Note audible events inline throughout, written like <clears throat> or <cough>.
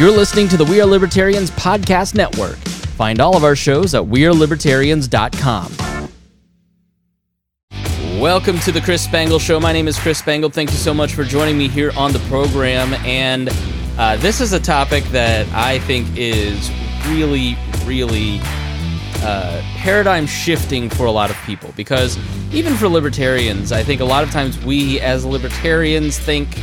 You're listening to the We Are Libertarians Podcast Network. Find all of our shows at WeareLibertarians.com. Welcome to the Chris Spangle Show. My name is Chris Spangle. Thank you so much for joining me here on the program. And uh, this is a topic that I think is really, really uh, paradigm shifting for a lot of people because even for libertarians, I think a lot of times we as libertarians think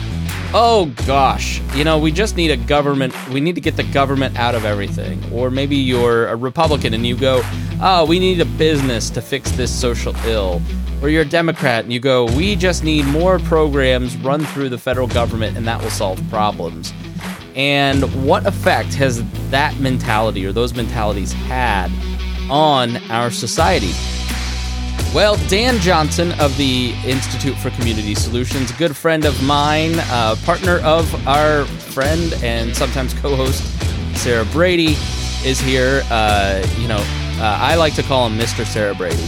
oh gosh, you know, we just need a government, we need to get the government out of everything. Or maybe you're a Republican and you go, oh, we need a business to fix this social ill. Or you're a Democrat and you go, we just need more programs run through the federal government and that will solve problems. And what effect has that mentality or those mentalities had on our society? Well, Dan Johnson of the Institute for Community Solutions, good friend of mine, uh, partner of our friend and sometimes co-host Sarah Brady, is here. Uh, you know, uh, I like to call him Mr. Sarah Brady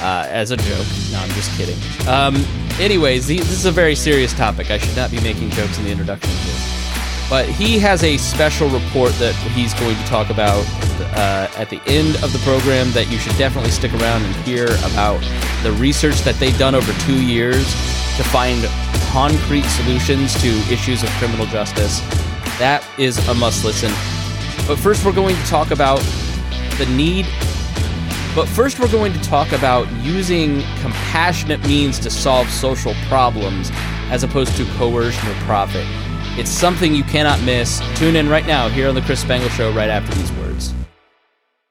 uh, as a joke. No, I'm just kidding. Um, anyways, this is a very serious topic. I should not be making jokes in the introduction. But he has a special report that he's going to talk about uh, at the end of the program that you should definitely stick around and hear about the research that they've done over two years to find concrete solutions to issues of criminal justice. That is a must listen. But first, we're going to talk about the need. But first, we're going to talk about using compassionate means to solve social problems as opposed to coercion or profit. It's something you cannot miss. Tune in right now here on The Chris Spangle Show right after these words.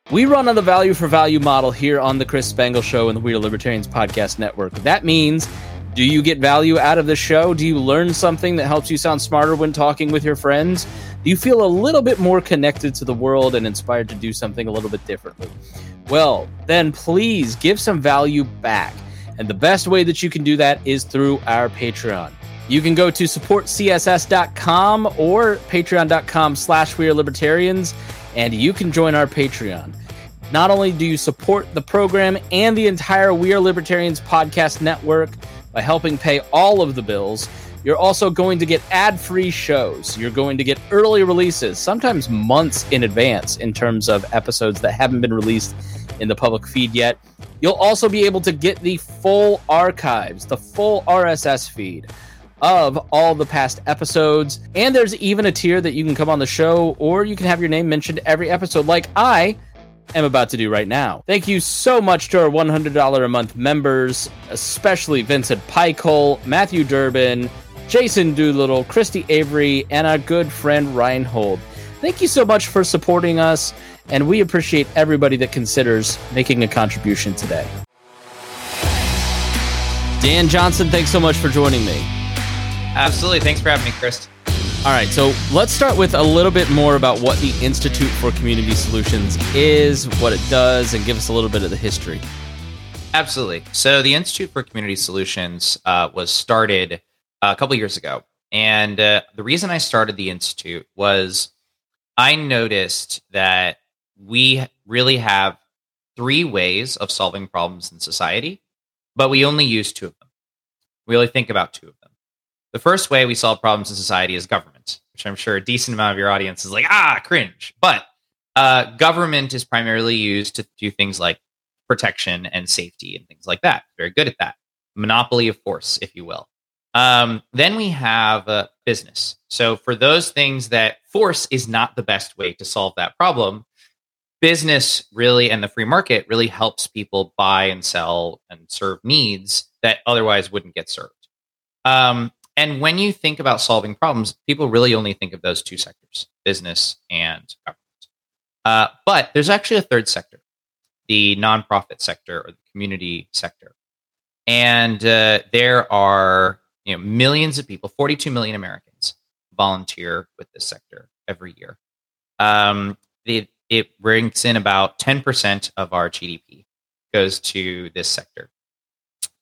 We run on the value for value model here on The Chris Spangle Show and the We Are Libertarians Podcast Network. That means do you get value out of the show? Do you learn something that helps you sound smarter when talking with your friends? Do you feel a little bit more connected to the world and inspired to do something a little bit differently? Well, then please give some value back. And the best way that you can do that is through our Patreon. You can go to supportcss.com or patreon.com slash we are libertarians, and you can join our Patreon. Not only do you support the program and the entire We Are Libertarians podcast network by helping pay all of the bills, you're also going to get ad free shows. You're going to get early releases, sometimes months in advance, in terms of episodes that haven't been released in the public feed yet. You'll also be able to get the full archives, the full RSS feed of all the past episodes. And there's even a tier that you can come on the show or you can have your name mentioned every episode, like I am about to do right now. Thank you so much to our $100 a month members, especially Vincent Pikehole, Matthew Durbin, Jason Doolittle, Christy Avery, and our good friend Reinhold. Thank you so much for supporting us, and we appreciate everybody that considers making a contribution today. Dan Johnson, thanks so much for joining me. Absolutely. Thanks for having me, Chris. All right, so let's start with a little bit more about what the Institute for Community Solutions is, what it does, and give us a little bit of the history. Absolutely. So, the Institute for Community Solutions uh, was started a couple years ago. And uh, the reason I started the Institute was I noticed that we really have three ways of solving problems in society, but we only use two of them. We only think about two of them. The first way we solve problems in society is government, which I'm sure a decent amount of your audience is like, ah, cringe. But uh, government is primarily used to do things like protection and safety and things like that. Very good at that. Monopoly of force, if you will. Um, then we have uh, business. So for those things that force is not the best way to solve that problem, business really and the free market really helps people buy and sell and serve needs that otherwise wouldn't get served. Um, and when you think about solving problems, people really only think of those two sectors business and government. Uh, but there's actually a third sector, the nonprofit sector or the community sector. And uh, there are you know, millions of people, 42 million Americans volunteer with this sector every year. Um, it, it brings in about 10% of our GDP goes to this sector.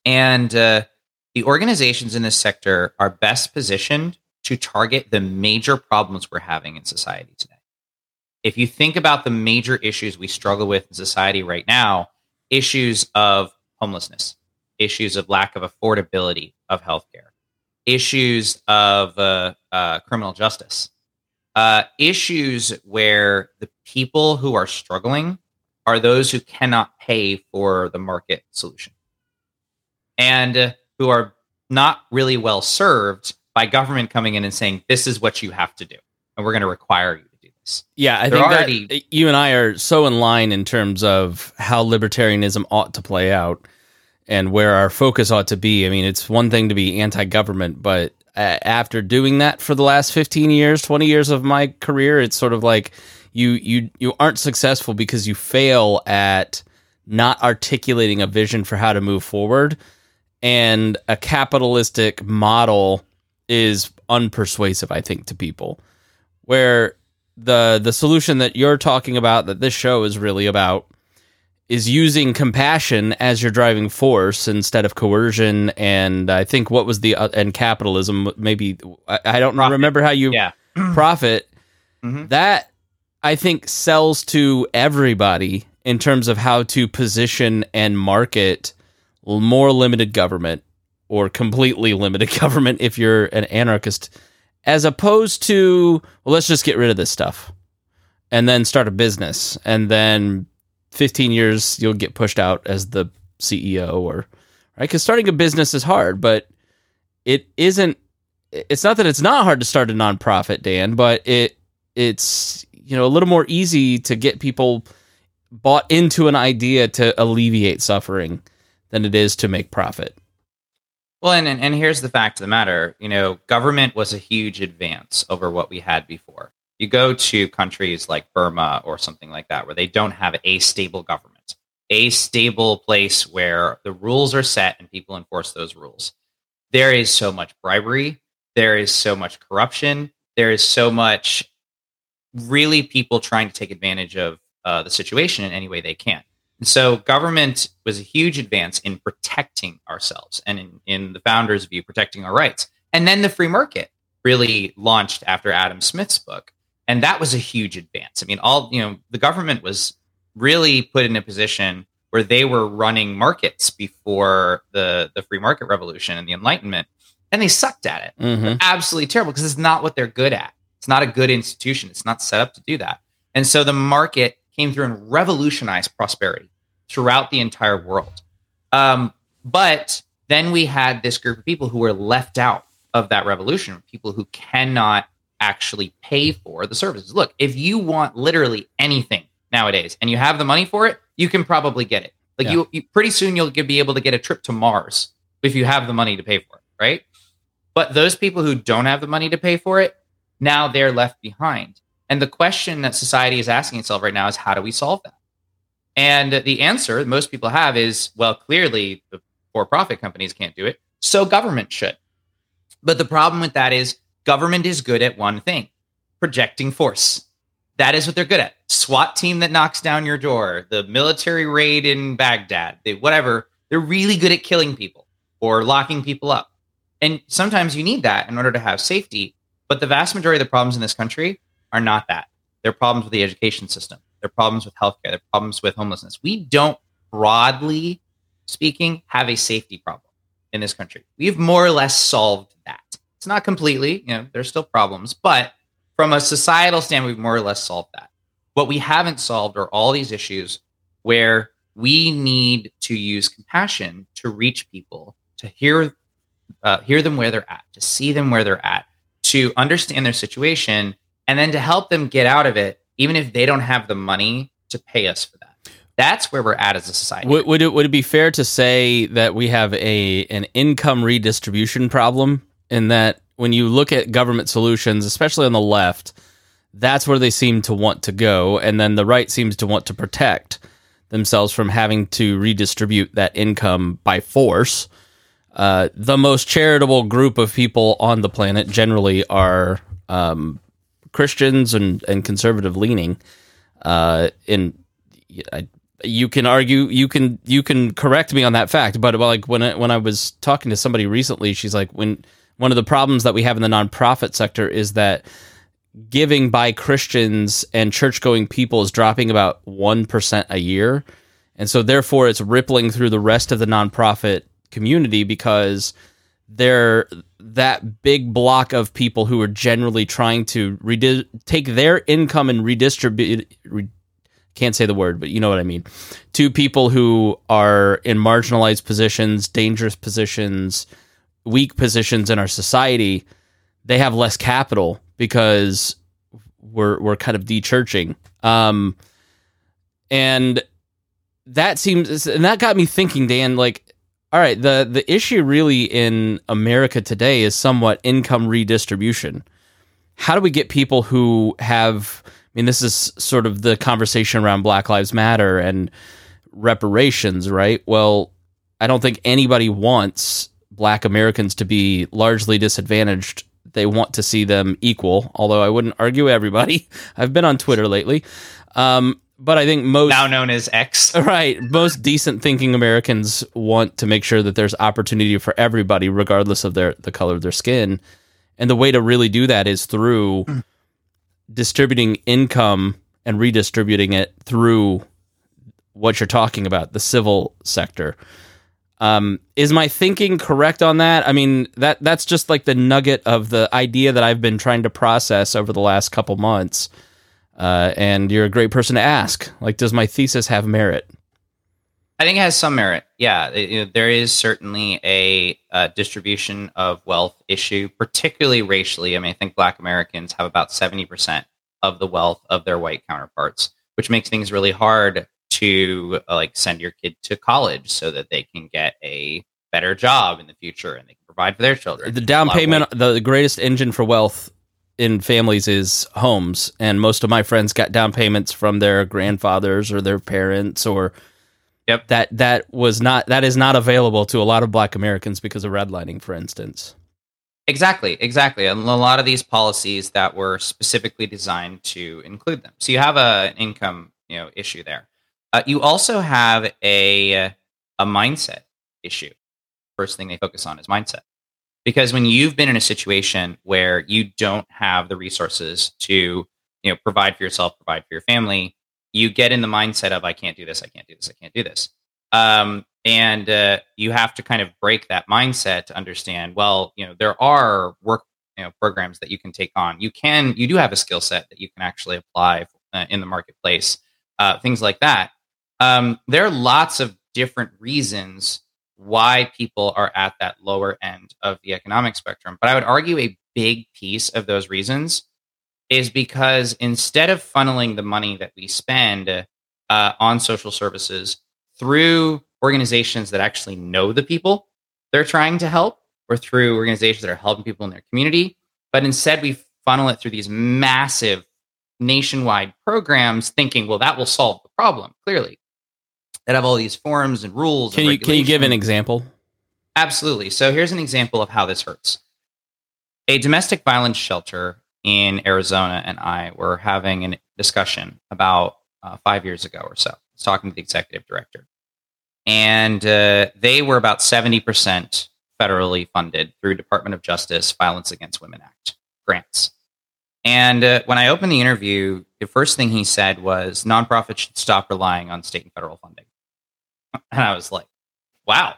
And uh, the organizations in this sector are best positioned to target the major problems we're having in society today. If you think about the major issues we struggle with in society right now, issues of homelessness, issues of lack of affordability of healthcare, issues of uh, uh, criminal justice, uh, issues where the people who are struggling are those who cannot pay for the market solution and who are not really well served by government coming in and saying, this is what you have to do. And we're going to require you to do this. Yeah, I They're think already, that you and I are so in line in terms of how libertarianism ought to play out and where our focus ought to be. I mean, it's one thing to be anti government, but after doing that for the last 15 years 20 years of my career it's sort of like you you you aren't successful because you fail at not articulating a vision for how to move forward and a capitalistic model is unpersuasive i think to people where the the solution that you're talking about that this show is really about is using compassion as your driving force instead of coercion and i think what was the uh, and capitalism maybe i, I don't profit. remember how you yeah. <clears throat> profit mm-hmm. that i think sells to everybody in terms of how to position and market more limited government or completely limited <laughs> government if you're an anarchist as opposed to well let's just get rid of this stuff and then start a business. And then 15 years you'll get pushed out as the CEO or right? Because starting a business is hard but it isn't it's not that it's not hard to start a nonprofit Dan but it it's you know a little more easy to get people bought into an idea to alleviate suffering than it is to make profit well and, and and here's the fact of the matter you know government was a huge advance over what we had before you go to countries like Burma or something like that, where they don't have a stable government, a stable place where the rules are set and people enforce those rules. There is so much bribery. There is so much corruption. There is so much really people trying to take advantage of uh, the situation in any way they can. And so government was a huge advance in protecting ourselves and in, in the founders' view, protecting our rights. And then the free market really launched after Adam Smith's book and that was a huge advance. I mean, all you know, the government was really put in a position where they were running markets before the the free market revolution and the Enlightenment, and they sucked at it. Mm-hmm. Absolutely terrible because it's not what they're good at. It's not a good institution. It's not set up to do that. And so the market came through and revolutionized prosperity throughout the entire world. Um, but then we had this group of people who were left out of that revolution, people who cannot actually pay for the services. Look, if you want literally anything nowadays and you have the money for it, you can probably get it. Like yeah. you, you, pretty soon you'll be able to get a trip to Mars if you have the money to pay for it, right? But those people who don't have the money to pay for it, now they're left behind. And the question that society is asking itself right now is how do we solve that? And the answer most people have is well, clearly the for profit companies can't do it, so government should. But the problem with that is Government is good at one thing projecting force. That is what they're good at. SWAT team that knocks down your door, the military raid in Baghdad, whatever. They're really good at killing people or locking people up. And sometimes you need that in order to have safety. But the vast majority of the problems in this country are not that. They're problems with the education system. They're problems with healthcare. They're problems with homelessness. We don't, broadly speaking, have a safety problem in this country. We've more or less solved that. It's not completely, you know, there's still problems, but from a societal standpoint, we've more or less solved that. What we haven't solved are all these issues where we need to use compassion to reach people, to hear uh, hear them where they're at, to see them where they're at, to understand their situation, and then to help them get out of it, even if they don't have the money to pay us for that. That's where we're at as a society. Would, would it would it be fair to say that we have a an income redistribution problem in that when you look at government solutions, especially on the left, that's where they seem to want to go. And then the right seems to want to protect themselves from having to redistribute that income by force. Uh, the most charitable group of people on the planet generally are um, Christians and, and conservative leaning. Uh, and I, you can argue, you can you can correct me on that fact, but like when I, when I was talking to somebody recently, she's like, when one of the problems that we have in the nonprofit sector is that giving by Christians and church going people is dropping about 1% a year. And so, therefore, it's rippling through the rest of the nonprofit community because they're that big block of people who are generally trying to redi- take their income and redistribute re- can't say the word but you know what i mean to people who are in marginalized positions dangerous positions weak positions in our society they have less capital because we're we're kind of de-churching. Um and that seems and that got me thinking dan like all right, the the issue really in America today is somewhat income redistribution. How do we get people who have I mean this is sort of the conversation around Black Lives Matter and reparations, right? Well, I don't think anybody wants black Americans to be largely disadvantaged. They want to see them equal, although I wouldn't argue everybody. <laughs> I've been on Twitter lately. Um, but I think most now known as X. <laughs> Right. Most decent thinking Americans want to make sure that there's opportunity for everybody, regardless of their the color of their skin. And the way to really do that is through <clears throat> distributing income and redistributing it through what you're talking about, the civil sector. Um, is my thinking correct on that? I mean, that that's just like the nugget of the idea that I've been trying to process over the last couple months uh, and you're a great person to ask. Like, does my thesis have merit? I think it has some merit. Yeah, it, there is certainly a, a, distribution of wealth issue, particularly racially. I mean, I think Black Americans have about seventy percent of the wealth of their white counterparts, which makes things really hard to uh, like send your kid to college so that they can get a better job in the future and they can provide for their children. The down payment, the greatest engine for wealth in families is homes, and most of my friends got down payments from their grandfathers or their parents or Yep. That that was not that is not available to a lot of black Americans because of redlining, for instance. Exactly, exactly. And a lot of these policies that were specifically designed to include them. So you have a, an income, you know, issue there. Uh, you also have a a mindset issue. First thing they focus on is mindset because when you've been in a situation where you don't have the resources to you know provide for yourself provide for your family you get in the mindset of i can't do this i can't do this i can't do this. Um, and uh, you have to kind of break that mindset to understand well you know there are work you know programs that you can take on. You can you do have a skill set that you can actually apply uh, in the marketplace uh, things like that. Um, there are lots of different reasons why people are at that lower end of the economic spectrum. But I would argue a big piece of those reasons is because instead of funneling the money that we spend uh, on social services through organizations that actually know the people they're trying to help, or through organizations that are helping people in their community, but instead we funnel it through these massive nationwide programs, thinking, well, that will solve the problem. Clearly, that have all these forms and rules. Can and you can you give an example? Absolutely. So here's an example of how this hurts. A domestic violence shelter in Arizona and I were having a discussion about uh, five years ago or so. I was talking to the executive director, and uh, they were about seventy percent federally funded through Department of Justice Violence Against Women Act grants. And uh, when I opened the interview, the first thing he said was nonprofits should stop relying on state and federal funding. <laughs> And I was like, wow,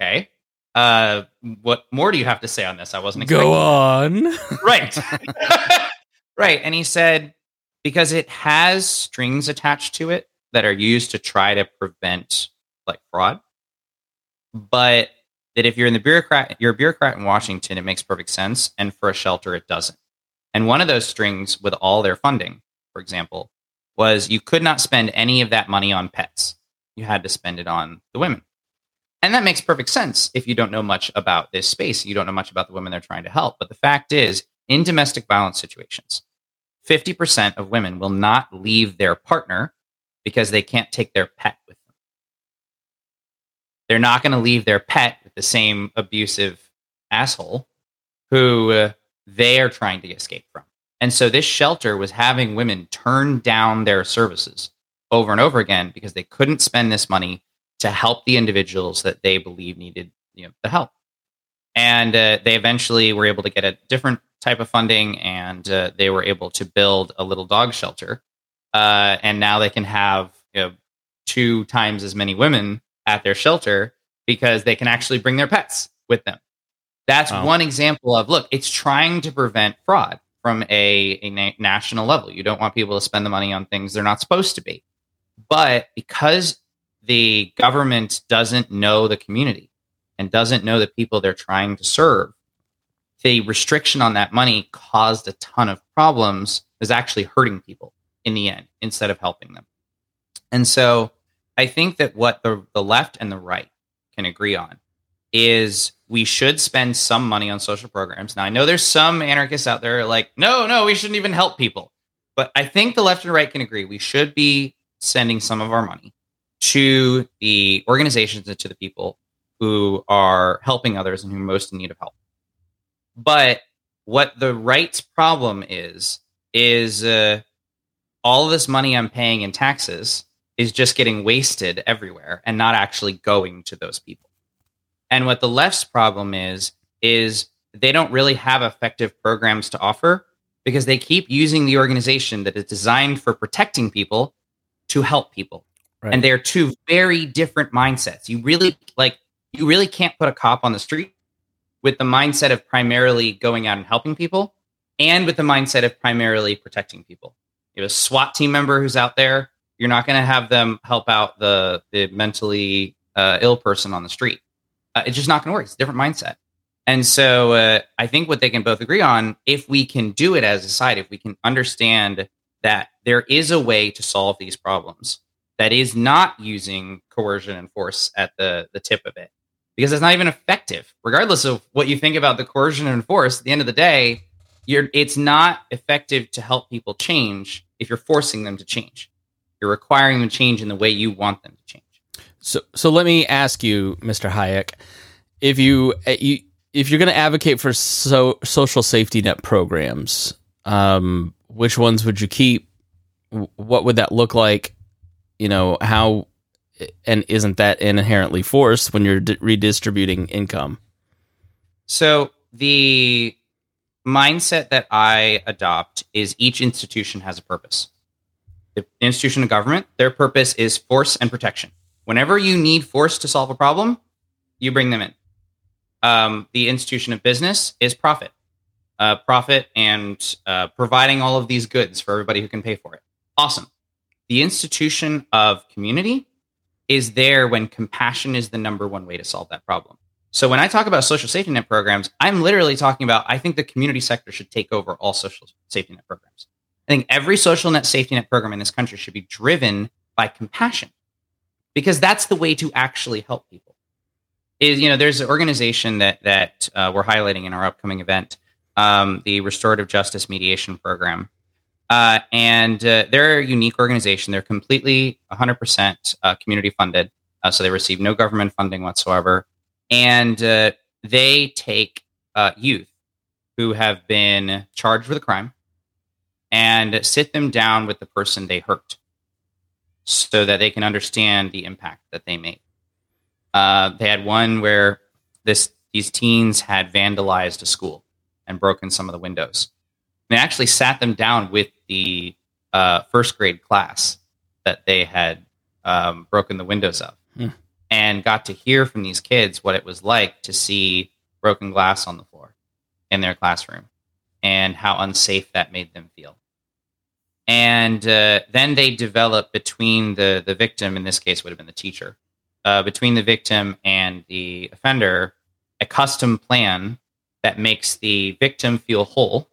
okay. Uh, what more do you have to say on this? I wasn't Go on. <laughs> right. <laughs> right. And he said, because it has strings attached to it that are used to try to prevent like fraud. But that if you're in the bureaucrat, you're a bureaucrat in Washington, it makes perfect sense. And for a shelter, it doesn't. And one of those strings with all their funding, for example, was you could not spend any of that money on pets you had to spend it on the women. And that makes perfect sense if you don't know much about this space. You don't know much about the women they're trying to help. But the fact is, in domestic violence situations, 50% of women will not leave their partner because they can't take their pet with them. They're not going to leave their pet with the same abusive asshole who uh, they are trying to escape from. And so this shelter was having women turn down their services over and over again because they couldn't spend this money to help the individuals that they believe needed you know, the help. And uh, they eventually were able to get a different type of funding and uh, they were able to build a little dog shelter. Uh, and now they can have you know, two times as many women at their shelter because they can actually bring their pets with them. That's oh. one example of look, it's trying to prevent fraud from a, a na- national level. You don't want people to spend the money on things they're not supposed to be. But because the government doesn't know the community and doesn't know the people they're trying to serve, the restriction on that money caused a ton of problems, is actually hurting people in the end instead of helping them. And so I think that what the, the left and the right can agree on is we should spend some money on social programs. Now, I know there's some anarchists out there like, no, no, we shouldn't even help people. But I think the left and right can agree we should be sending some of our money to the organizations and to the people who are helping others and who are most in need of help. But what the right's problem is, is uh, all this money I'm paying in taxes is just getting wasted everywhere and not actually going to those people. And what the left's problem is, is they don't really have effective programs to offer because they keep using the organization that is designed for protecting people to help people. Right. And they're two very different mindsets. You really like you really can't put a cop on the street with the mindset of primarily going out and helping people and with the mindset of primarily protecting people. You have a SWAT team member who's out there, you're not going to have them help out the the mentally uh, ill person on the street uh, it's just not going to work. It's a different mindset. And so uh, I think what they can both agree on, if we can do it as a side, if we can understand that there is a way to solve these problems that is not using coercion and force at the, the tip of it, because it's not even effective, regardless of what you think about the coercion and force. At the end of the day, you're, it's not effective to help people change if you're forcing them to change. You're requiring them to change in the way you want them to change. So, so let me ask you, Mr. Hayek, if you, eh, if you're going to advocate for so, social safety net programs, um, which ones would you keep? What would that look like? You know how, and isn't that inherently forced when you're redistributing income? So the mindset that I adopt is each institution has a purpose. The institution of government, their purpose is force and protection. Whenever you need force to solve a problem, you bring them in. Um, the institution of business is profit, uh, profit, and uh, providing all of these goods for everybody who can pay for it. Awesome. The institution of community is there when compassion is the number one way to solve that problem. So when I talk about social safety net programs, I'm literally talking about I think the community sector should take over all social safety net programs. I think every social net safety net program in this country should be driven by compassion because that's the way to actually help people. Is you know, there's an organization that that uh, we're highlighting in our upcoming event, um, the Restorative Justice Mediation Program, uh, and uh, they're a unique organization. They're completely 100% uh, community funded, uh, so they receive no government funding whatsoever, and uh, they take youth who have been charged with a crime and sit them down with the person they hurt so that they can understand the impact that they made. Uh, they had one where this these teens had vandalized a school and broken some of the windows. They actually sat them down with the uh, first grade class that they had um, broken the windows of, hmm. and got to hear from these kids what it was like to see broken glass on the floor in their classroom and how unsafe that made them feel and uh, then they develop between the the victim in this case would have been the teacher uh, between the victim and the offender a custom plan that makes the victim feel whole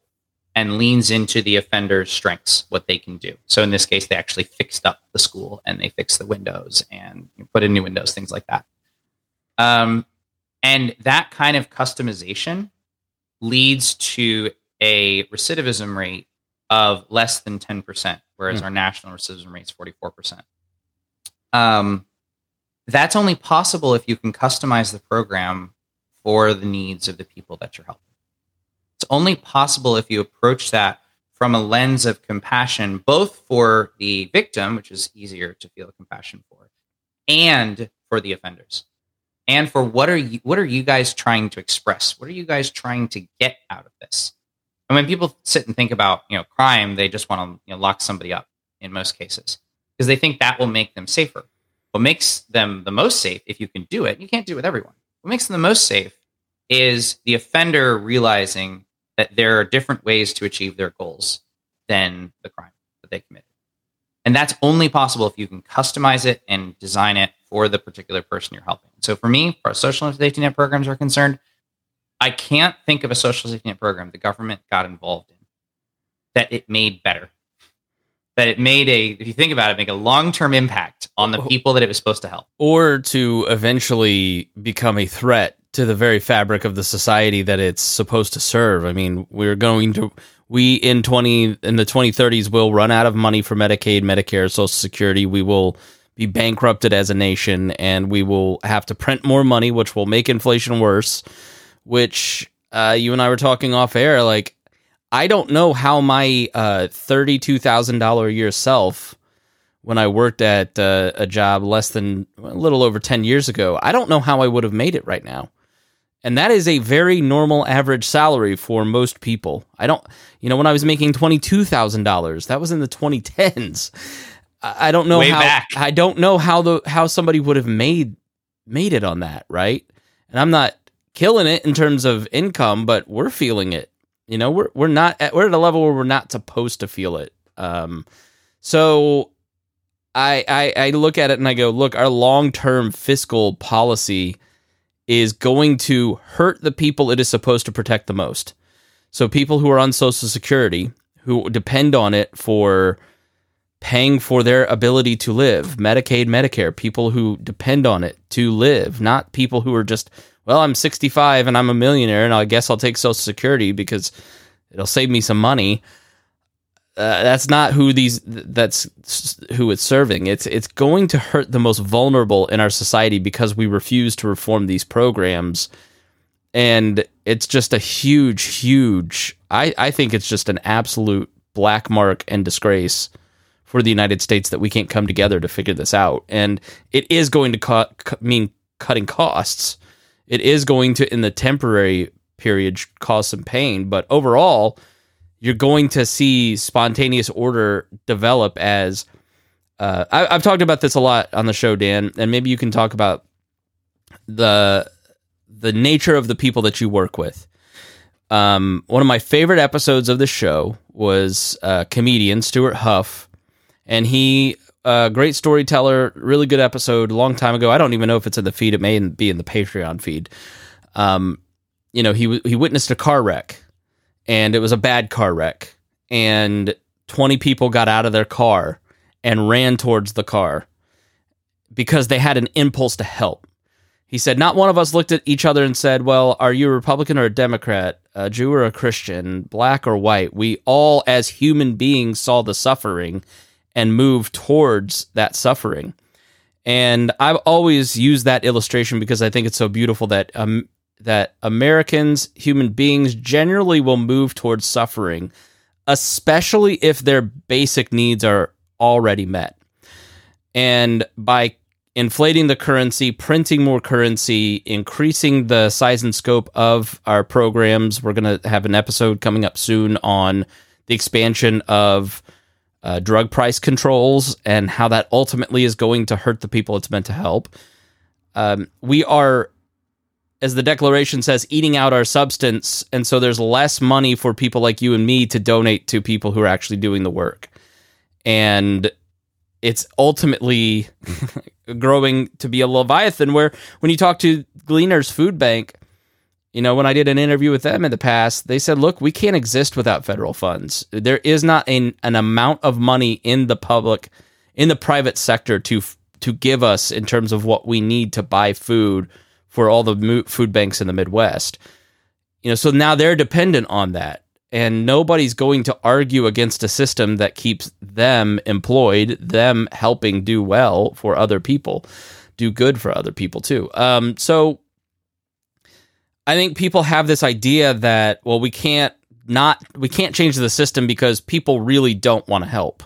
and leans into the offender's strengths what they can do so in this case they actually fixed up the school and they fixed the windows and put in new windows things like that um, and that kind of customization leads to a recidivism rate of less than 10%, whereas mm. our national recidivism rate is 44%. Um, that's only possible if you can customize the program for the needs of the people that you're helping. Only possible if you approach that from a lens of compassion, both for the victim, which is easier to feel compassion for, and for the offenders. And for what are you what are you guys trying to express? What are you guys trying to get out of this? And when people sit and think about, you know, crime, they just want to you know, lock somebody up in most cases because they think that will make them safer. What makes them the most safe, if you can do it, you can't do it with everyone. What makes them the most safe is the offender realizing that there are different ways to achieve their goals than the crime that they committed. And that's only possible if you can customize it and design it for the particular person you're helping. So for me, our social safety net programs are concerned, I can't think of a social safety net program the government got involved in that it made better. That it made a, if you think about it, make a long term impact on the people that it was supposed to help. Or to eventually become a threat to the very fabric of the society that it's supposed to serve. I mean, we're going to we in 20 in the 2030s will run out of money for Medicaid, Medicare, Social Security. We will be bankrupted as a nation and we will have to print more money which will make inflation worse, which uh, you and I were talking off air like I don't know how my uh, $32,000 a year self when I worked at uh, a job less than a little over 10 years ago, I don't know how I would have made it right now. And that is a very normal average salary for most people. I don't, you know, when I was making $22,000, that was in the 2010s. I don't know Way how back. I don't know how the how somebody would have made made it on that, right? And I'm not killing it in terms of income, but we're feeling it. You know, we're we're not at, we're at a level where we're not supposed to feel it. Um so I I I look at it and I go, look, our long-term fiscal policy is going to hurt the people it is supposed to protect the most. So people who are on social security who depend on it for paying for their ability to live, Medicaid, Medicare, people who depend on it to live, not people who are just, well, I'm 65 and I'm a millionaire and I guess I'll take social security because it'll save me some money. Uh, that's not who these that's who it's serving. It's it's going to hurt the most vulnerable in our society because we refuse to reform these programs. And it's just a huge huge i i think it's just an absolute black mark and disgrace for the united states that we can't come together to figure this out. And it is going to co- mean cutting costs it is going to in the temporary period cause some pain but overall you're going to see spontaneous order develop as uh, I, have talked about this a lot on the show, Dan, and maybe you can talk about the the nature of the people that you work with. Um, one of my favorite episodes of the show was uh, comedian Stuart Huff, and he uh, great storyteller, really good episode, a long time ago. I don't even know if it's in the feed; it may be in the Patreon feed. Um, you know, he he witnessed a car wreck and it was a bad car wreck and 20 people got out of their car and ran towards the car because they had an impulse to help. He said, Not one of us looked at each other and said, Well, are you a Republican or a Democrat, a Jew or a Christian, black or white? We all, as human beings, saw the suffering and move towards that suffering. And I've always used that illustration because I think it's so beautiful that um, that Americans, human beings, generally will move towards suffering, especially if their basic needs are already met. And by inflating the currency, printing more currency, increasing the size and scope of our programs, we're going to have an episode coming up soon on the expansion of uh, drug price controls and how that ultimately is going to hurt the people it's meant to help. Um, we are as the declaration says, eating out our substance. And so there's less money for people like you and me to donate to people who are actually doing the work. And it's ultimately <laughs> growing to be a leviathan where when you talk to Gleaners Food Bank, you know, when I did an interview with them in the past, they said, look, we can't exist without federal funds. There is not an, an amount of money in the public, in the private sector to to give us in terms of what we need to buy food for all the food banks in the Midwest. You know, so now they're dependent on that. And nobody's going to argue against a system that keeps them employed, them helping do well for other people, do good for other people too. Um, so I think people have this idea that, well, we can't not we can't change the system because people really don't want to help.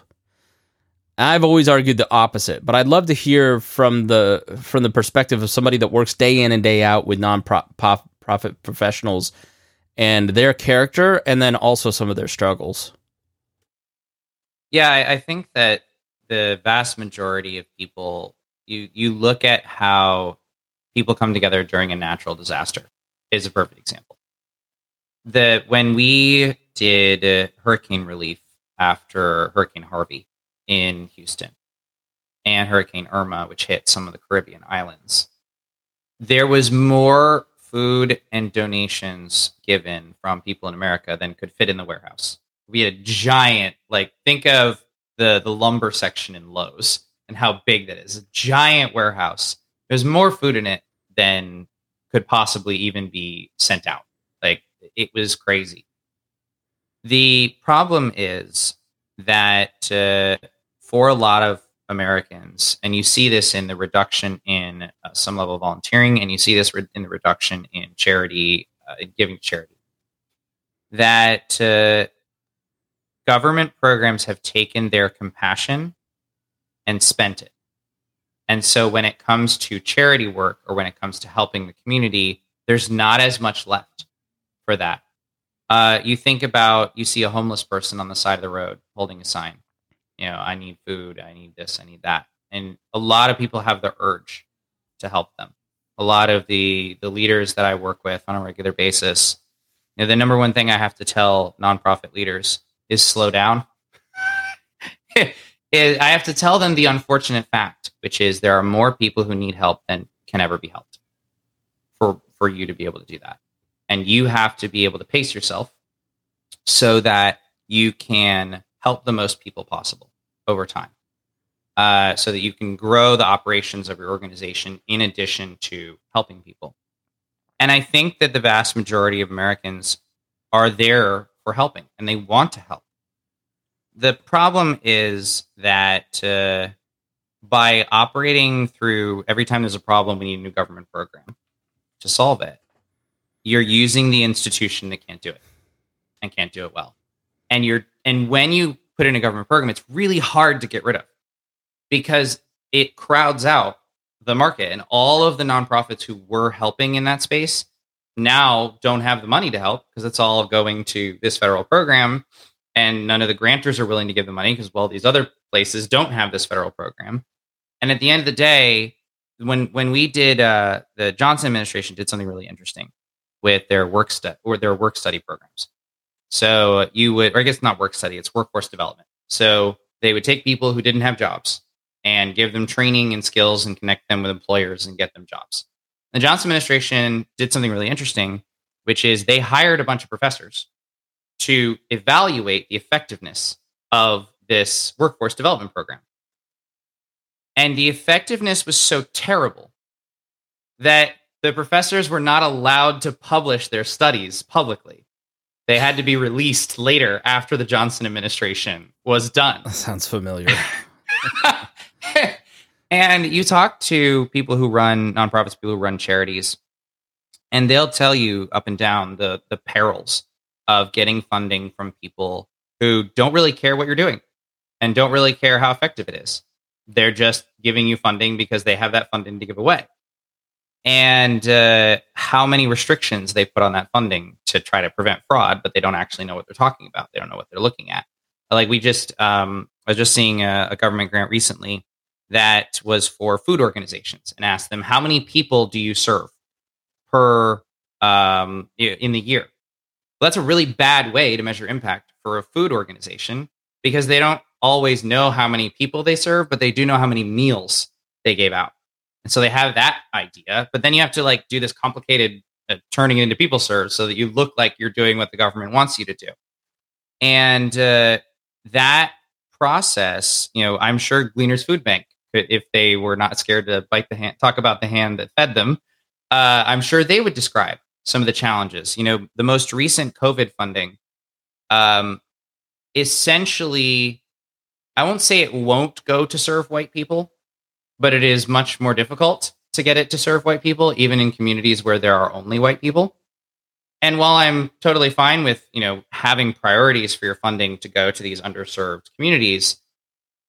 I've always argued the opposite, but I'd love to hear from the from the perspective of somebody that works day in and day out with non-profit professionals and their character, and then also some of their struggles. Yeah, I, I think that the vast majority of people, you you look at how people come together during a natural disaster, is a perfect example. The when we did hurricane relief after Hurricane Harvey in Houston and Hurricane Irma, which hit some of the Caribbean islands, there was more food and donations given from people in America than could fit in the warehouse. We had a giant, like, think of the the lumber section in Lowe's and how big that is. A giant warehouse. There's more food in it than could possibly even be sent out. Like it was crazy. The problem is that uh, for a lot of Americans, and you see this in the reduction in uh, some level of volunteering, and you see this re- in the reduction in charity, uh, in giving charity, that uh, government programs have taken their compassion and spent it. And so when it comes to charity work or when it comes to helping the community, there's not as much left for that. Uh, you think about you see a homeless person on the side of the road holding a sign. You know, I need food, I need this, I need that. And a lot of people have the urge to help them. A lot of the the leaders that I work with on a regular basis, you know, the number one thing I have to tell nonprofit leaders is slow down. <laughs> I have to tell them the unfortunate fact, which is there are more people who need help than can ever be helped for, for you to be able to do that. And you have to be able to pace yourself so that you can help the most people possible over time. Uh, so that you can grow the operations of your organization in addition to helping people. And I think that the vast majority of Americans are there for helping and they want to help. The problem is that uh, by operating through every time there's a problem, we need a new government program to solve it. You're using the institution that can't do it and can't do it well. And you're and when you put in a government program, it's really hard to get rid of because it crowds out the market and all of the nonprofits who were helping in that space now don't have the money to help because it's all going to this federal program and none of the grantors are willing to give the money because well these other places don't have this federal program. And at the end of the day when when we did uh, the johnson administration did something really interesting with their work study or their work study programs. So you would or i guess not work study it's workforce development. So they would take people who didn't have jobs and give them training and skills and connect them with employers and get them jobs. The johnson administration did something really interesting which is they hired a bunch of professors to evaluate the effectiveness of this workforce development program. And the effectiveness was so terrible that the professors were not allowed to publish their studies publicly. They had to be released later after the Johnson administration was done. That sounds familiar. <laughs> and you talk to people who run nonprofits, people who run charities, and they'll tell you up and down the the perils of getting funding from people who don't really care what you're doing and don't really care how effective it is. They're just giving you funding because they have that funding to give away. And uh, how many restrictions they put on that funding to try to prevent fraud, but they don't actually know what they're talking about. They don't know what they're looking at. Like we just, um, I was just seeing a, a government grant recently that was for food organizations and asked them, how many people do you serve per um, in the year? Well, that's a really bad way to measure impact for a food organization because they don't always know how many people they serve, but they do know how many meals they gave out. And so they have that idea, but then you have to like do this complicated uh, turning it into people serve so that you look like you're doing what the government wants you to do. And uh, that process, you know, I'm sure Gleaners Food Bank, if they were not scared to bite the hand, talk about the hand that fed them, uh, I'm sure they would describe some of the challenges. You know, the most recent COVID funding, um, essentially, I won't say it won't go to serve white people, but it is much more difficult to get it to serve white people, even in communities where there are only white people. And while I'm totally fine with, you know, having priorities for your funding to go to these underserved communities,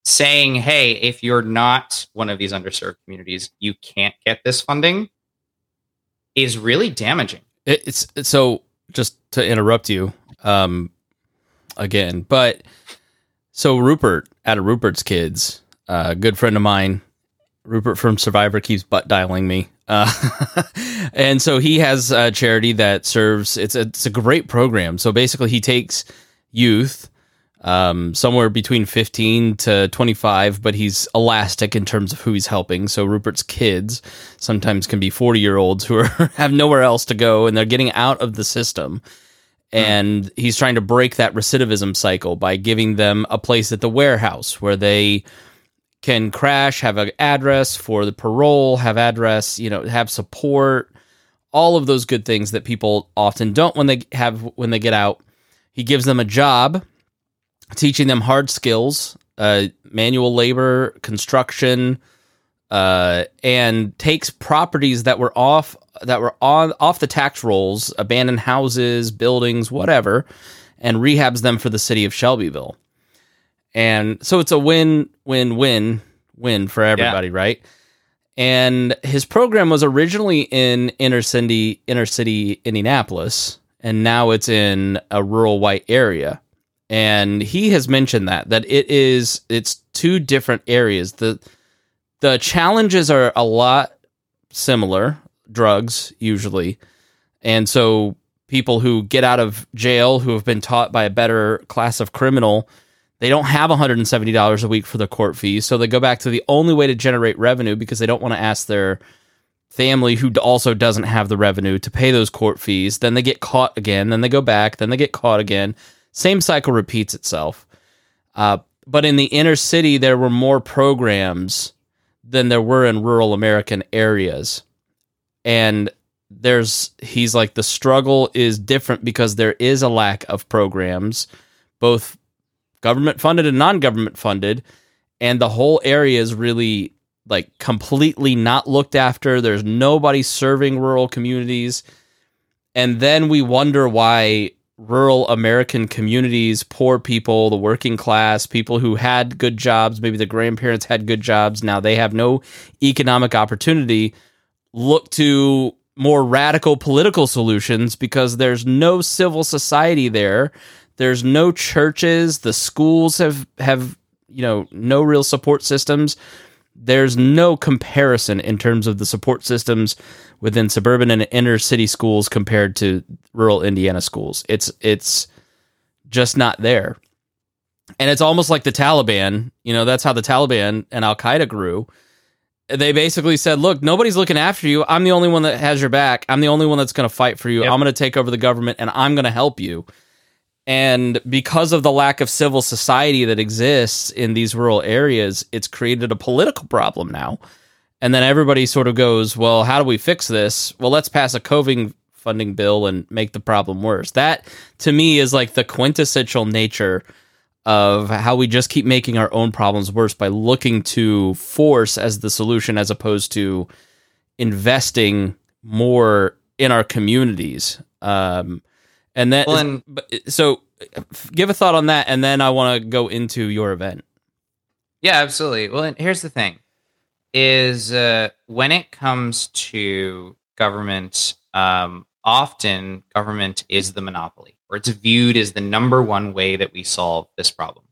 saying, hey, if you're not one of these underserved communities, you can't get this funding is really damaging. It's so just to interrupt you um, again, but so Rupert out of Rupert's kids, a uh, good friend of mine, Rupert from Survivor keeps butt dialing me. Uh, <laughs> and so he has a charity that serves. It's a, it's a great program. So basically, he takes youth, um, somewhere between 15 to 25, but he's elastic in terms of who he's helping. So Rupert's kids sometimes can be 40 year olds who are, <laughs> have nowhere else to go and they're getting out of the system. And he's trying to break that recidivism cycle by giving them a place at the warehouse where they can crash, have an address for the parole, have address, you know, have support, all of those good things that people often don't when they have when they get out. He gives them a job, teaching them hard skills, uh, manual labor, construction, uh, and takes properties that were off that were on off the tax rolls, abandoned houses, buildings, whatever, and rehabs them for the city of Shelbyville. And so it's a win, win, win, win for everybody, yeah. right? And his program was originally in inner city, inner city Indianapolis, and now it's in a rural white area. And he has mentioned that that it is it's two different areas. The the challenges are a lot similar, drugs usually. And so people who get out of jail who have been taught by a better class of criminal they don't have $170 a week for the court fees, so they go back to the only way to generate revenue because they don't want to ask their family who also doesn't have the revenue to pay those court fees. Then they get caught again, then they go back, then they get caught again. Same cycle repeats itself. Uh, but in the inner city, there were more programs than there were in rural American areas. And there's, he's like, the struggle is different because there is a lack of programs, both government funded and non-government funded and the whole area is really like completely not looked after there's nobody serving rural communities and then we wonder why rural american communities poor people the working class people who had good jobs maybe the grandparents had good jobs now they have no economic opportunity look to more radical political solutions because there's no civil society there there's no churches. The schools have have you know no real support systems. There's no comparison in terms of the support systems within suburban and inner city schools compared to rural Indiana schools. It's it's just not there. And it's almost like the Taliban, you know, that's how the Taliban and Al Qaeda grew. They basically said, look, nobody's looking after you. I'm the only one that has your back. I'm the only one that's going to fight for you. Yep. I'm going to take over the government and I'm going to help you. And because of the lack of civil society that exists in these rural areas, it's created a political problem now. And then everybody sort of goes, well, how do we fix this? Well, let's pass a COVID funding bill and make the problem worse. That to me is like the quintessential nature of how we just keep making our own problems worse by looking to force as the solution as opposed to investing more in our communities. Um, and then, well, and, so give a thought on that, and then I want to go into your event. Yeah, absolutely. Well, and here's the thing: is uh, when it comes to government, um, often government is the monopoly, or it's viewed as the number one way that we solve this problem.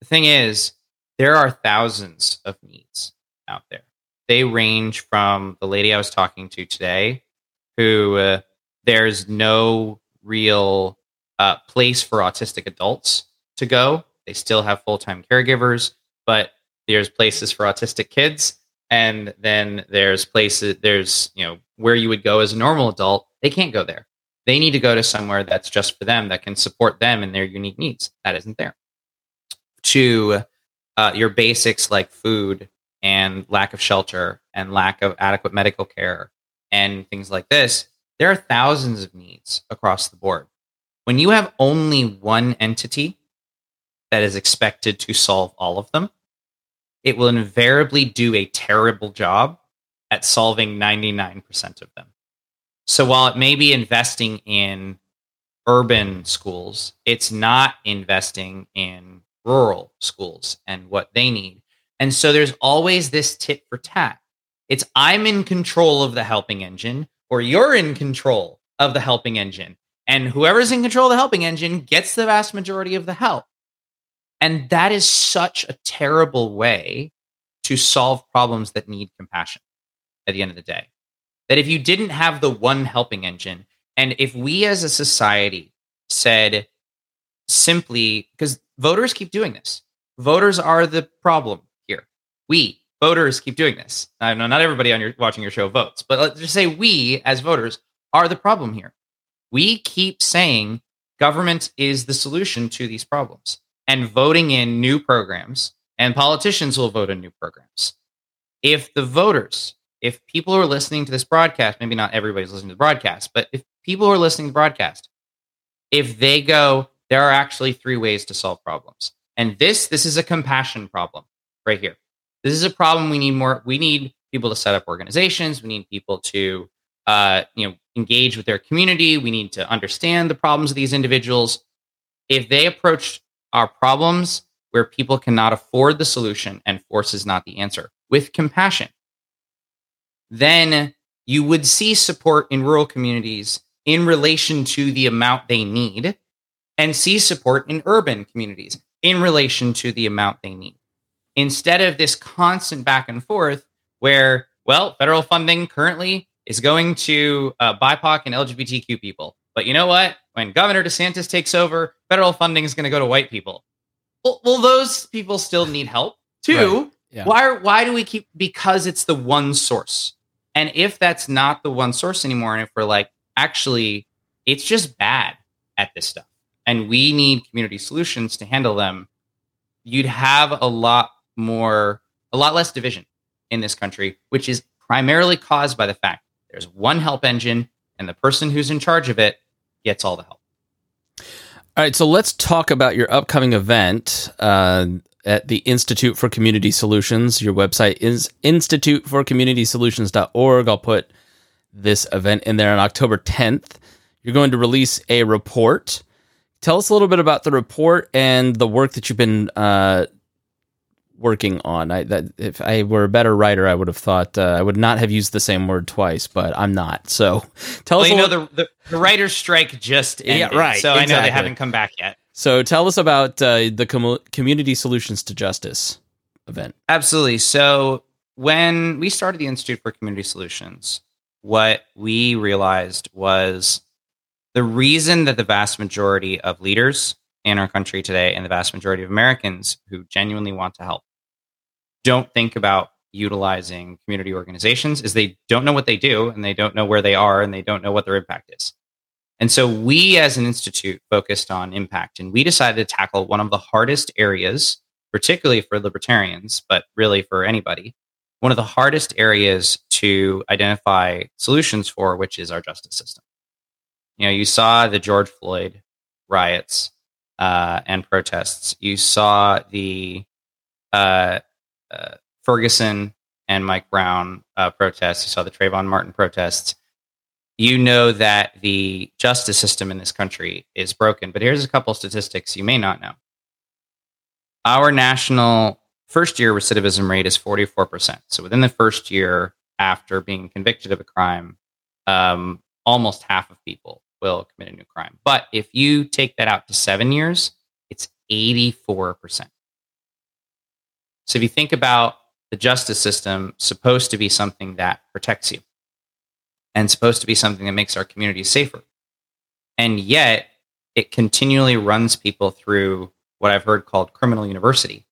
The thing is, there are thousands of needs out there. They range from the lady I was talking to today, who uh, there's no real uh, place for autistic adults to go. They still have full time caregivers, but there's places for autistic kids. And then there's places, there's, you know, where you would go as a normal adult. They can't go there. They need to go to somewhere that's just for them, that can support them and their unique needs. That isn't there. To uh, your basics like food and lack of shelter and lack of adequate medical care and things like this, there are thousands of needs across the board. When you have only one entity that is expected to solve all of them, it will invariably do a terrible job at solving 99% of them. So while it may be investing in urban schools, it's not investing in rural schools and what they need. And so there's always this tit for tat. It's I'm in control of the helping engine or you're in control of the helping engine. And whoever's in control of the helping engine gets the vast majority of the help. And that is such a terrible way to solve problems that need compassion at the end of the day. That if you didn't have the one helping engine, and if we as a society said simply, because voters keep doing this, voters are the problem here. We, voters, keep doing this. I know not everybody on your watching your show votes, but let's just say we as voters are the problem here. We keep saying government is the solution to these problems and voting in new programs, and politicians will vote in new programs. If the voters, if people are listening to this broadcast, maybe not everybody's listening to the broadcast, but if people are listening to the broadcast, if they go, there are actually three ways to solve problems. And this, this is a compassion problem right here. This is a problem we need more. We need people to set up organizations. We need people to, uh, you know, engage with their community. We need to understand the problems of these individuals. If they approach our problems where people cannot afford the solution and force is not the answer with compassion, then you would see support in rural communities in relation to the amount they need and see support in urban communities in relation to the amount they need. Instead of this constant back and forth where, well, federal funding currently is going to uh, BIPOC and LGBTQ people. But you know what? When Governor DeSantis takes over, federal funding is going to go to white people. Well, well, those people still need help too. Right. Yeah. Why? Are, why do we keep? Because it's the one source. And if that's not the one source anymore, and if we're like, actually, it's just bad at this stuff, and we need community solutions to handle them, you'd have a lot more, a lot less division in this country, which is primarily caused by the fact there's one help engine, and the person who's in charge of it gets all the help. All right, so let's talk about your upcoming event uh, at the Institute for Community Solutions. Your website is instituteforcommunitysolutions.org. I'll put this event in there on October 10th. You're going to release a report. Tell us a little bit about the report and the work that you've been uh, working on. I that if I were a better writer, I would have thought uh, I would not have used the same word twice, but I'm not. So <laughs> tell well, us. You know, the, the, the writer's strike just ended, yeah, right. So exactly. I know they haven't come back yet. So tell us about uh, the com- Community Solutions to Justice event. Absolutely. So when we started the Institute for Community Solutions, what we realized was the reason that the vast majority of leaders in our country today and the vast majority of Americans who genuinely want to help don't think about utilizing community organizations is they don't know what they do and they don't know where they are and they don't know what their impact is. And so we as an institute focused on impact and we decided to tackle one of the hardest areas, particularly for libertarians, but really for anybody, one of the hardest areas to identify solutions for, which is our justice system. You know, you saw the George Floyd riots uh, and protests. You saw the uh, uh, Ferguson and Mike Brown uh, protests, you saw the Trayvon Martin protests, you know that the justice system in this country is broken. But here's a couple statistics you may not know. Our national first year recidivism rate is 44%. So within the first year after being convicted of a crime, um, almost half of people will commit a new crime. But if you take that out to seven years, it's 84%. So if you think about the justice system supposed to be something that protects you and supposed to be something that makes our communities safer. And yet it continually runs people through what I've heard called criminal university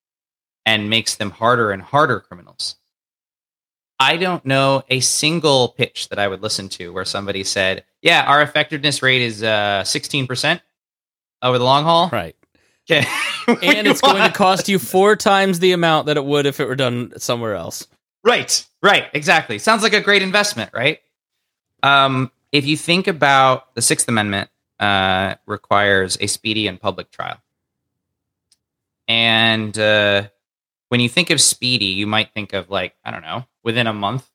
and makes them harder and harder criminals. I don't know a single pitch that I would listen to where somebody said, "Yeah, our effectiveness rate is uh, 16% over the long haul." Right. Okay. <laughs> and it's going to cost you four times the amount that it would if it were done somewhere else. Right, right, exactly. Sounds like a great investment, right? Um, if you think about the Sixth Amendment, uh, requires a speedy and public trial, and uh, when you think of speedy, you might think of like I don't know, within a month.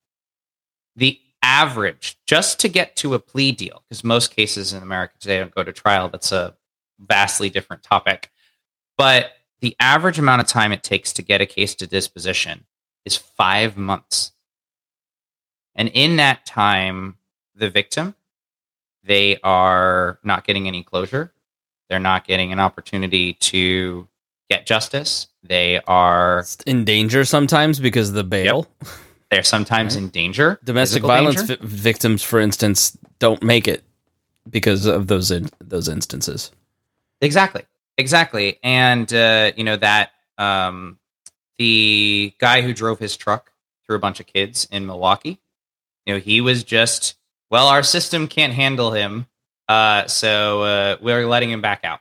The average just to get to a plea deal, because most cases in America today don't go to trial. That's a vastly different topic. But the average amount of time it takes to get a case to disposition is five months. And in that time, the victim, they are not getting any closure. They're not getting an opportunity to get justice. They are in danger sometimes because of the bail. Yep. They're sometimes right. in danger. Domestic violence vi- victims, for instance, don't make it because of those in- those instances. Exactly, exactly, and uh, you know that um, the guy who drove his truck through a bunch of kids in Milwaukee, you know, he was just well, our system can't handle him, uh, so uh, we're letting him back out.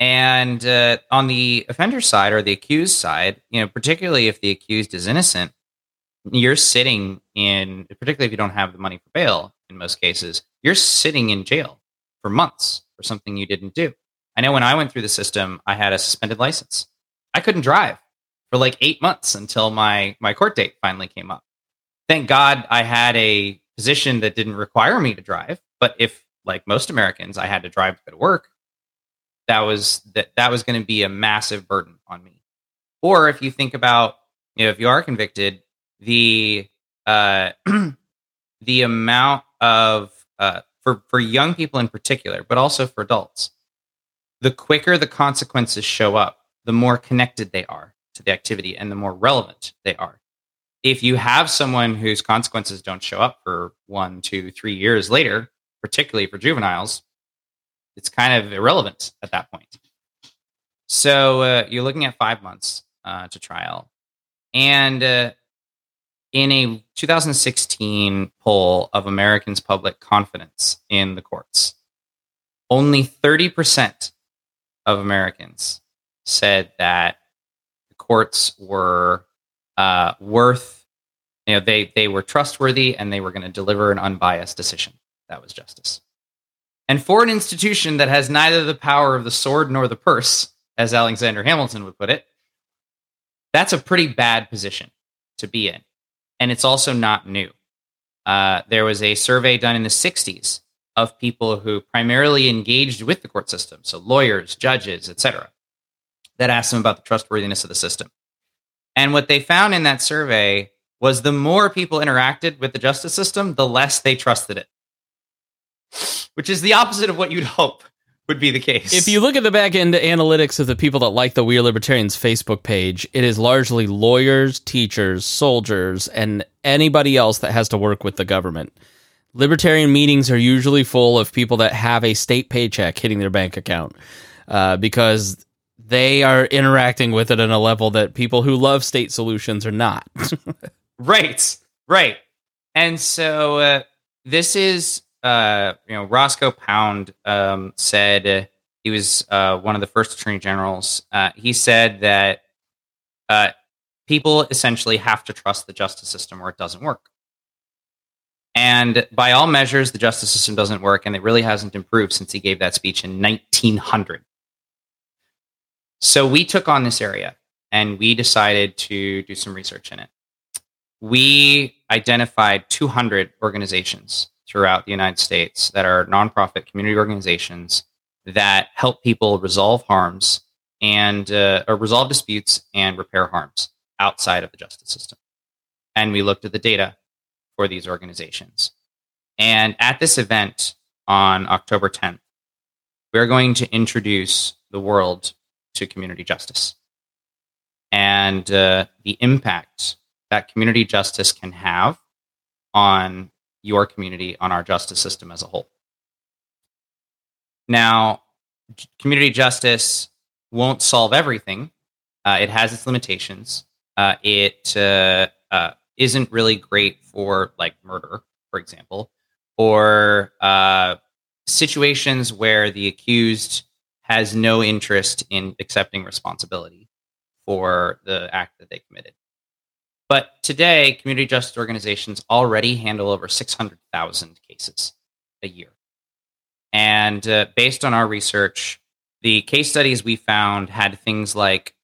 And uh, on the offender side or the accused side, you know, particularly if the accused is innocent, you're sitting in, particularly if you don't have the money for bail in most cases, you're sitting in jail for months for something you didn't do. I know when I went through the system, I had a suspended license. I couldn't drive for like eight months until my my court date finally came up. Thank God I had a position that didn't require me to drive. But if, like most Americans, I had to drive to go to work, that was that that was going to be a massive burden on me. Or if you think about, you know, if you are convicted, the uh, <clears throat> the amount of uh, for for young people in particular, but also for adults, the quicker the consequences show up, the more connected they are to the activity and the more relevant they are. If you have someone whose consequences don't show up for one, two, three years later, particularly for juveniles, it's kind of irrelevant at that point. So uh, you're looking at five months uh, to trial. And uh, in a 2016 poll of Americans' public confidence in the courts, only 30% of Americans said that the courts were uh, worth, you know, they, they were trustworthy and they were going to deliver an unbiased decision. That was justice. And for an institution that has neither the power of the sword nor the purse, as Alexander Hamilton would put it, that's a pretty bad position to be in. And it's also not new. Uh, there was a survey done in the 60s of people who primarily engaged with the court system, so lawyers, judges, etc., that asked them about the trustworthiness of the system. And what they found in that survey was the more people interacted with the justice system, the less they trusted it which is the opposite of what you'd hope would be the case. If you look at the back end analytics of the people that like the We Are Libertarians Facebook page, it is largely lawyers, teachers, soldiers, and anybody else that has to work with the government. Libertarian meetings are usually full of people that have a state paycheck hitting their bank account uh, because they are interacting with it on a level that people who love state solutions are not. <laughs> right, right. And so uh, this is uh, you know, Roscoe Pound um, said he was uh, one of the first attorney generals. Uh, he said that uh, people essentially have to trust the justice system or it doesn't work. And by all measures, the justice system doesn't work, and it really hasn't improved since he gave that speech in 1900. So we took on this area and we decided to do some research in it. We identified 200 organizations throughout the United States that are nonprofit community organizations that help people resolve harms and uh, or resolve disputes and repair harms outside of the justice system. And we looked at the data for these organizations. And at this event on October 10th, we're going to introduce the world to community justice and uh, the impact that community justice can have on your community on our justice system as a whole. Now, community justice won't solve everything. Uh, it has its limitations. Uh, it not really great for like murder, for example, or uh, situations where the accused has no interest in accepting responsibility for the act that they committed. But today, community justice organizations already handle over 600,000 cases a year. And uh, based on our research, the case studies we found had things like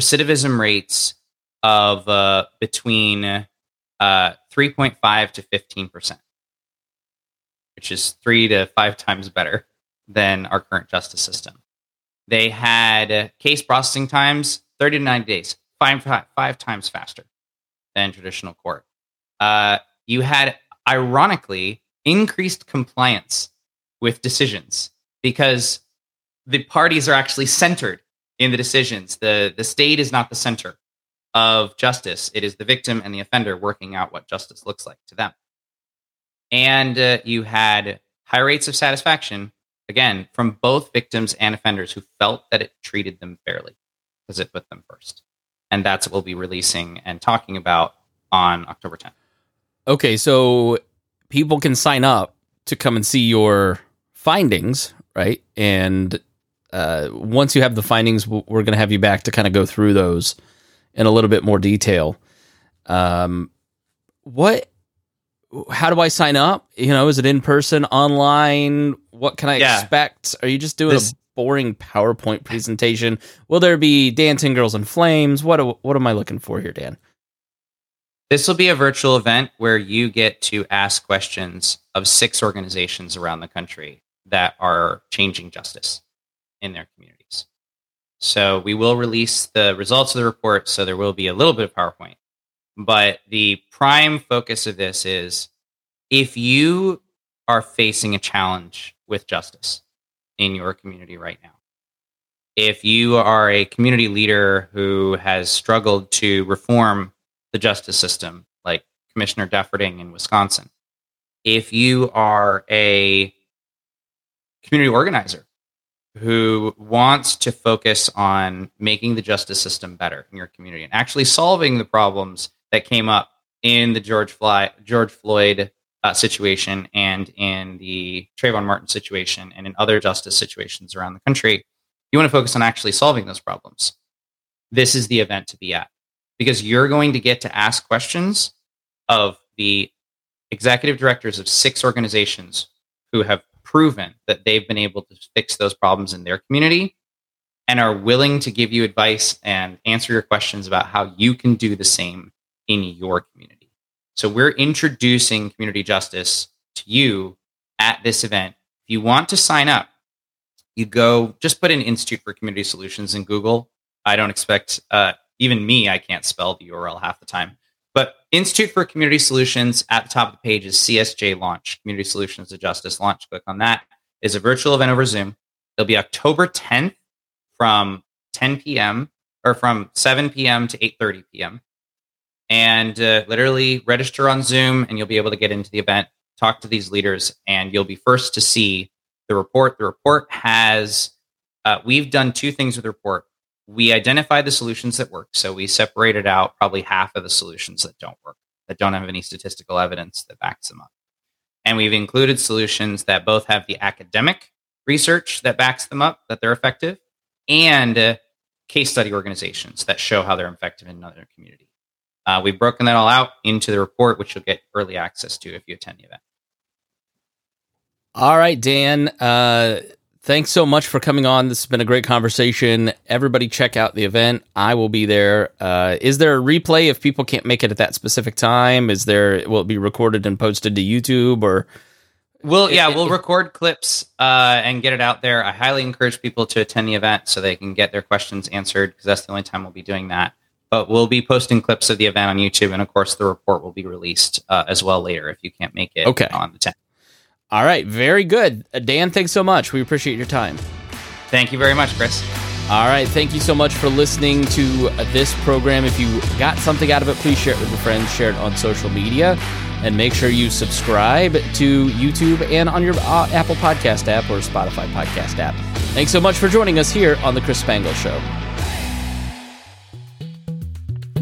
recidivism rates of uh, between uh, 3.5 to 15%, which is three to five times better than our current justice system. They had case processing times 30 to 90 days, five times faster than traditional court. Uh, you had, ironically, increased compliance with decisions because the parties are actually centered in the decisions. The the state is not the center of justice. It is the victim and the offender working out what justice looks like to them. And uh, you had high rates of satisfaction again from both victims and offenders who felt that it treated them fairly because it put them first. And that's what we'll be releasing and talking about on October 10th. Okay, so people can sign up to come and see your findings, right? And uh, once you have the findings, we're going to have you back to kind of go through those in a little bit more detail. Um, what? How do I sign up? You know, is it in person, online? What can I yeah. expect? Are you just doing this, a boring PowerPoint presentation? Will there be dancing girls in flames? What what am I looking for here, Dan? This will be a virtual event where you get to ask questions of six organizations around the country that are changing justice in their communities. So we will release the results of the report. So there will be a little bit of PowerPoint. But the prime focus of this is if you are facing a challenge with justice in your community right now, if you are a community leader who has struggled to reform the justice system, like Commissioner Defferding in Wisconsin, if you are a community organizer who wants to focus on making the justice system better in your community and actually solving the problems that came up in the George, Fly, George Floyd uh, situation and in the Trayvon Martin situation and in other justice situations around the country. You want to focus on actually solving those problems. This is the event to be at because you're going to get to ask questions of the executive directors of six organizations who have proven that they've been able to fix those problems in their community and are willing to give you advice and answer your questions about how you can do the same in your community. So we're introducing community justice to you at this event. If you want to sign up, you go just put in Institute for Community Solutions in Google. I don't expect uh, even me, I can't spell the URL half the time. But Institute for Community Solutions at the top of the page is CSJ Launch, Community Solutions to Justice Launch. Click on that. It's a virtual event over Zoom. It'll be October 10th from 10 p.m. or from 7 p.m. to 8:30 p.m. And uh, literally register on Zoom, and you'll be able to get into the event, talk to these leaders, and you'll be first to see the report. The report has uh, we've done two things with the report we identify the solutions that work. So we separated out probably half of the solutions that don't work, that don't have any statistical evidence that backs them up. And we've included solutions that both have the academic research that backs them up, that they're effective, and uh, case study organizations that show how they're effective in another community. Uh, we've broken that all out into the report, which you'll get early access to if you attend the event. All right, Dan. Uh, thanks so much for coming on. This has been a great conversation. Everybody, check out the event. I will be there. Uh, is there a replay if people can't make it at that specific time? Is there will it be recorded and posted to YouTube or? We'll yeah, we'll record clips uh, and get it out there. I highly encourage people to attend the event so they can get their questions answered because that's the only time we'll be doing that. But we'll be posting clips of the event on YouTube, and of course, the report will be released uh, as well later if you can't make it okay. on the 10th. All right, very good. Uh, Dan, thanks so much. We appreciate your time. Thank you very much, Chris. All right, thank you so much for listening to uh, this program. If you got something out of it, please share it with your friends, share it on social media, and make sure you subscribe to YouTube and on your uh, Apple Podcast app or Spotify Podcast app. Thanks so much for joining us here on The Chris Spangle Show.